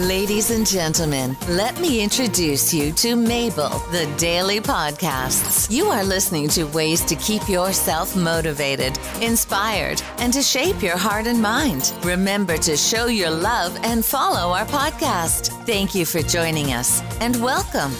Ladies and gentlemen, let me introduce you to Mabel, the Daily Podcasts. You are listening to ways to keep yourself motivated, inspired, and to shape your heart and mind. Remember to show your love and follow our podcast. Thank you for joining us and welcome.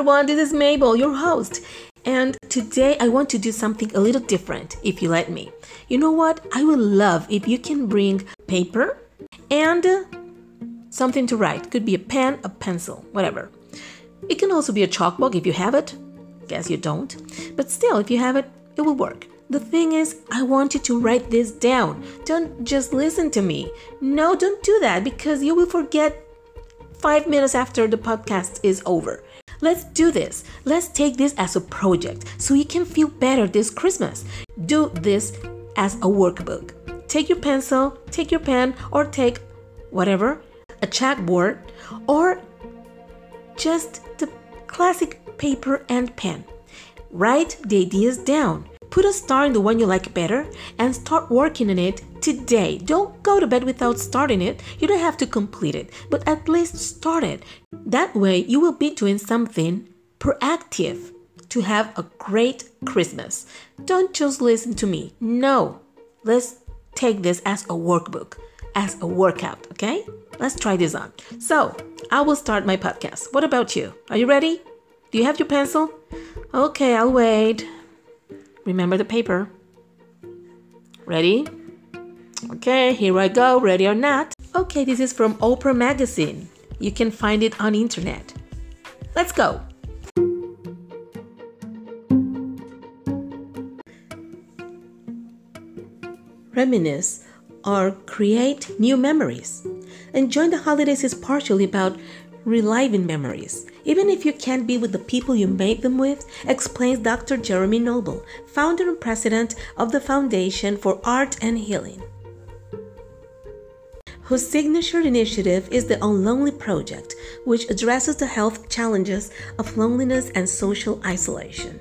Everyone, this is Mabel, your host. And today I want to do something a little different if you let me. You know what? I would love if you can bring paper and something to write. Could be a pen, a pencil, whatever. It can also be a chalkboard if you have it. Guess you don't. But still, if you have it, it will work. The thing is, I want you to write this down. Don't just listen to me. No, don't do that because you will forget five minutes after the podcast is over. Let's do this. Let's take this as a project so you can feel better this Christmas. Do this as a workbook. Take your pencil, take your pen, or take whatever, a chalkboard, or just the classic paper and pen. Write the ideas down. Put a star in the one you like better and start working on it today. Don't go to bed without starting it. You don't have to complete it, but at least start it. That way, you will be doing something proactive to have a great Christmas. Don't just listen to me. No, let's take this as a workbook, as a workout, okay? Let's try this on. So, I will start my podcast. What about you? Are you ready? Do you have your pencil? Okay, I'll wait. Remember the paper. Ready? Okay, here I go. Ready or not? Okay, this is from Oprah Magazine. You can find it on internet. Let's go. Reminisce or create new memories. Enjoying the holidays is partially about reliving memories, even if you can't be with the people you made them with, explains Dr. Jeremy Nobel, founder and president of the Foundation for Art and Healing whose signature initiative is the Unlonely Project, which addresses the health challenges of loneliness and social isolation.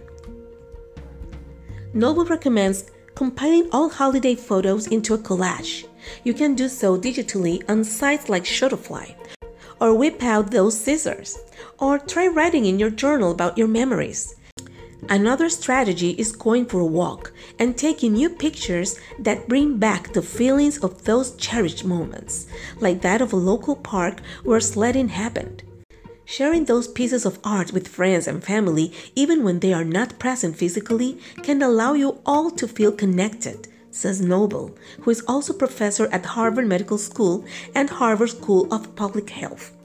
Nobel recommends compiling all holiday photos into a collage. You can do so digitally on sites like Shutterfly, or whip out those scissors, or try writing in your journal about your memories. Another strategy is going for a walk and taking new pictures that bring back the feelings of those cherished moments, like that of a local park where sledding happened. Sharing those pieces of art with friends and family, even when they are not present physically, can allow you all to feel connected, says Nobel, who is also professor at Harvard Medical School and Harvard School of Public Health.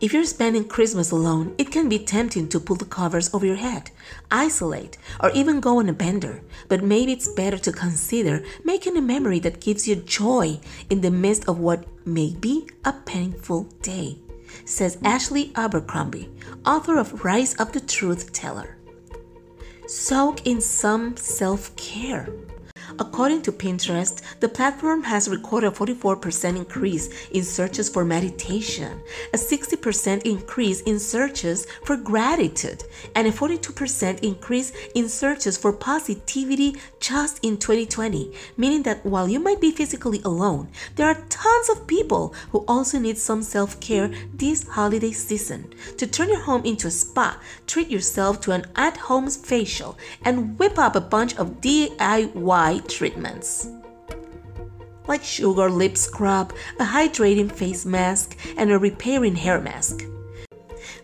If you're spending Christmas alone, it can be tempting to pull the covers over your head, isolate, or even go on a bender. But maybe it's better to consider making a memory that gives you joy in the midst of what may be a painful day, says Ashley Abercrombie, author of Rise of the Truth Teller. Soak in some self care. According to Pinterest, the platform has recorded a 44% increase in searches for meditation, a 60% increase in searches for gratitude, and a 42% increase in searches for positivity just in 2020, meaning that while you might be physically alone, there are tons of people who also need some self care this holiday season. To turn your home into a spa, treat yourself to an at home facial, and whip up a bunch of DIY treatments like sugar lip scrub, a hydrating face mask, and a repairing hair mask.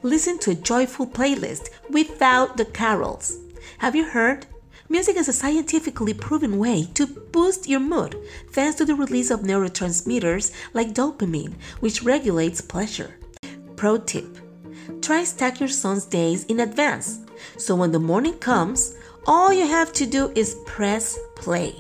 Listen to a joyful playlist without the carols. Have you heard? Music is a scientifically proven way to boost your mood thanks to the release of neurotransmitters like dopamine, which regulates pleasure. Pro tip Try stack your son's days in advance so when the morning comes, all you have to do is press play.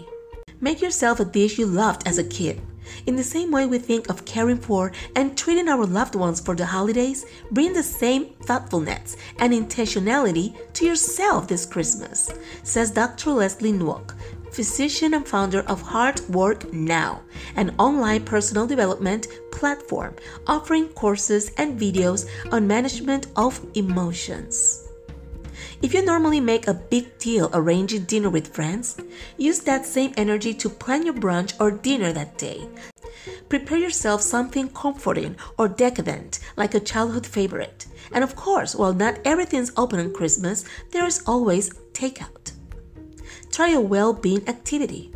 Make yourself a dish you loved as a kid. In the same way we think of caring for and treating our loved ones for the holidays, bring the same thoughtfulness and intentionality to yourself this Christmas, says Dr. Leslie Nwok, physician and founder of Heart Work Now, an online personal development platform offering courses and videos on management of emotions. If you normally make a big deal arranging dinner with friends, use that same energy to plan your brunch or dinner that day. Prepare yourself something comforting or decadent, like a childhood favorite. And of course, while not everything's open on Christmas, there is always takeout. Try a well being activity.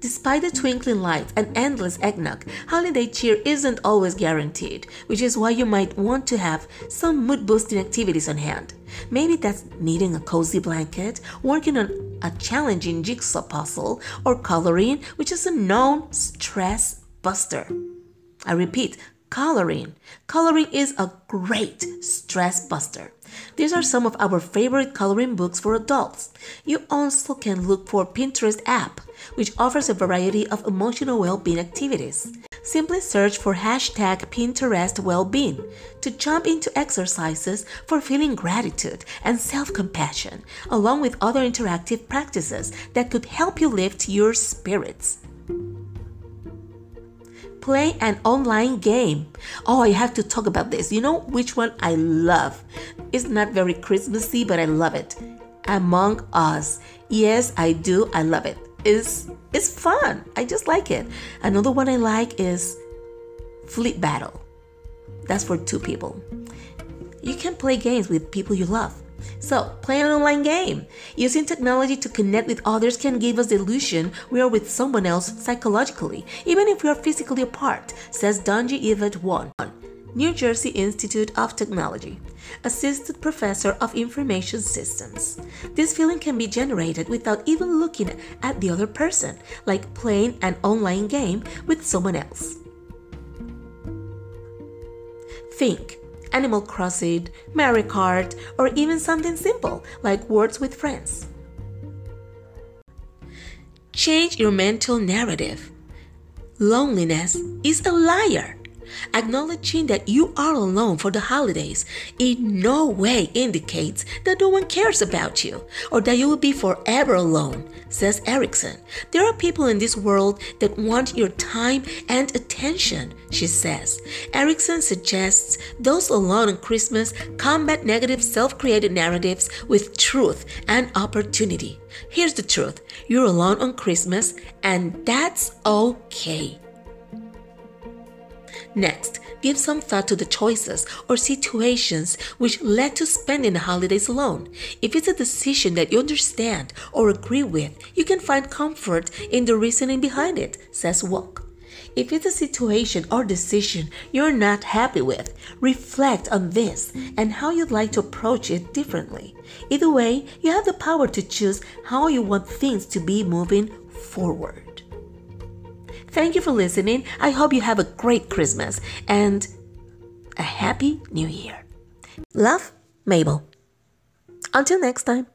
Despite the twinkling lights and endless eggnog, holiday cheer isn't always guaranteed, which is why you might want to have some mood boosting activities on hand. Maybe that's knitting a cozy blanket, working on a challenging jigsaw puzzle, or coloring, which is a known stress buster. I repeat, coloring. Coloring is a great stress buster. These are some of our favorite coloring books for adults. You also can look for Pinterest app which offers a variety of emotional well-being activities. Simply search for hashtag Pinterest well-being to jump into exercises for feeling gratitude and self-compassion, along with other interactive practices that could help you lift your spirits play an online game. Oh, I have to talk about this. You know which one I love? It's not very Christmassy, but I love it. Among Us. Yes, I do. I love it. it is is fun. I just like it. Another one I like is Fleet Battle. That's for two people. You can play games with people you love. So, play an online game. Using technology to connect with others can give us the illusion we are with someone else psychologically, even if we are physically apart, says Donghee Yvette Wohn. New Jersey Institute of Technology, Assistant Professor of Information Systems. This feeling can be generated without even looking at the other person, like playing an online game with someone else. Think Animal Crossing, Mario Kart, or even something simple like Words with Friends. Change your mental narrative. Loneliness is a liar. Acknowledging that you are alone for the holidays in no way indicates that no one cares about you or that you will be forever alone, says Erickson. There are people in this world that want your time and attention, she says. Erickson suggests those alone on Christmas combat negative self created narratives with truth and opportunity. Here's the truth you're alone on Christmas, and that's okay. Next, give some thought to the choices or situations which led to spending the holidays alone. If it's a decision that you understand or agree with, you can find comfort in the reasoning behind it, says Walk. If it's a situation or decision you're not happy with, reflect on this and how you'd like to approach it differently. Either way, you have the power to choose how you want things to be moving forward. Thank you for listening. I hope you have a great Christmas and a happy new year. Love, Mabel. Until next time.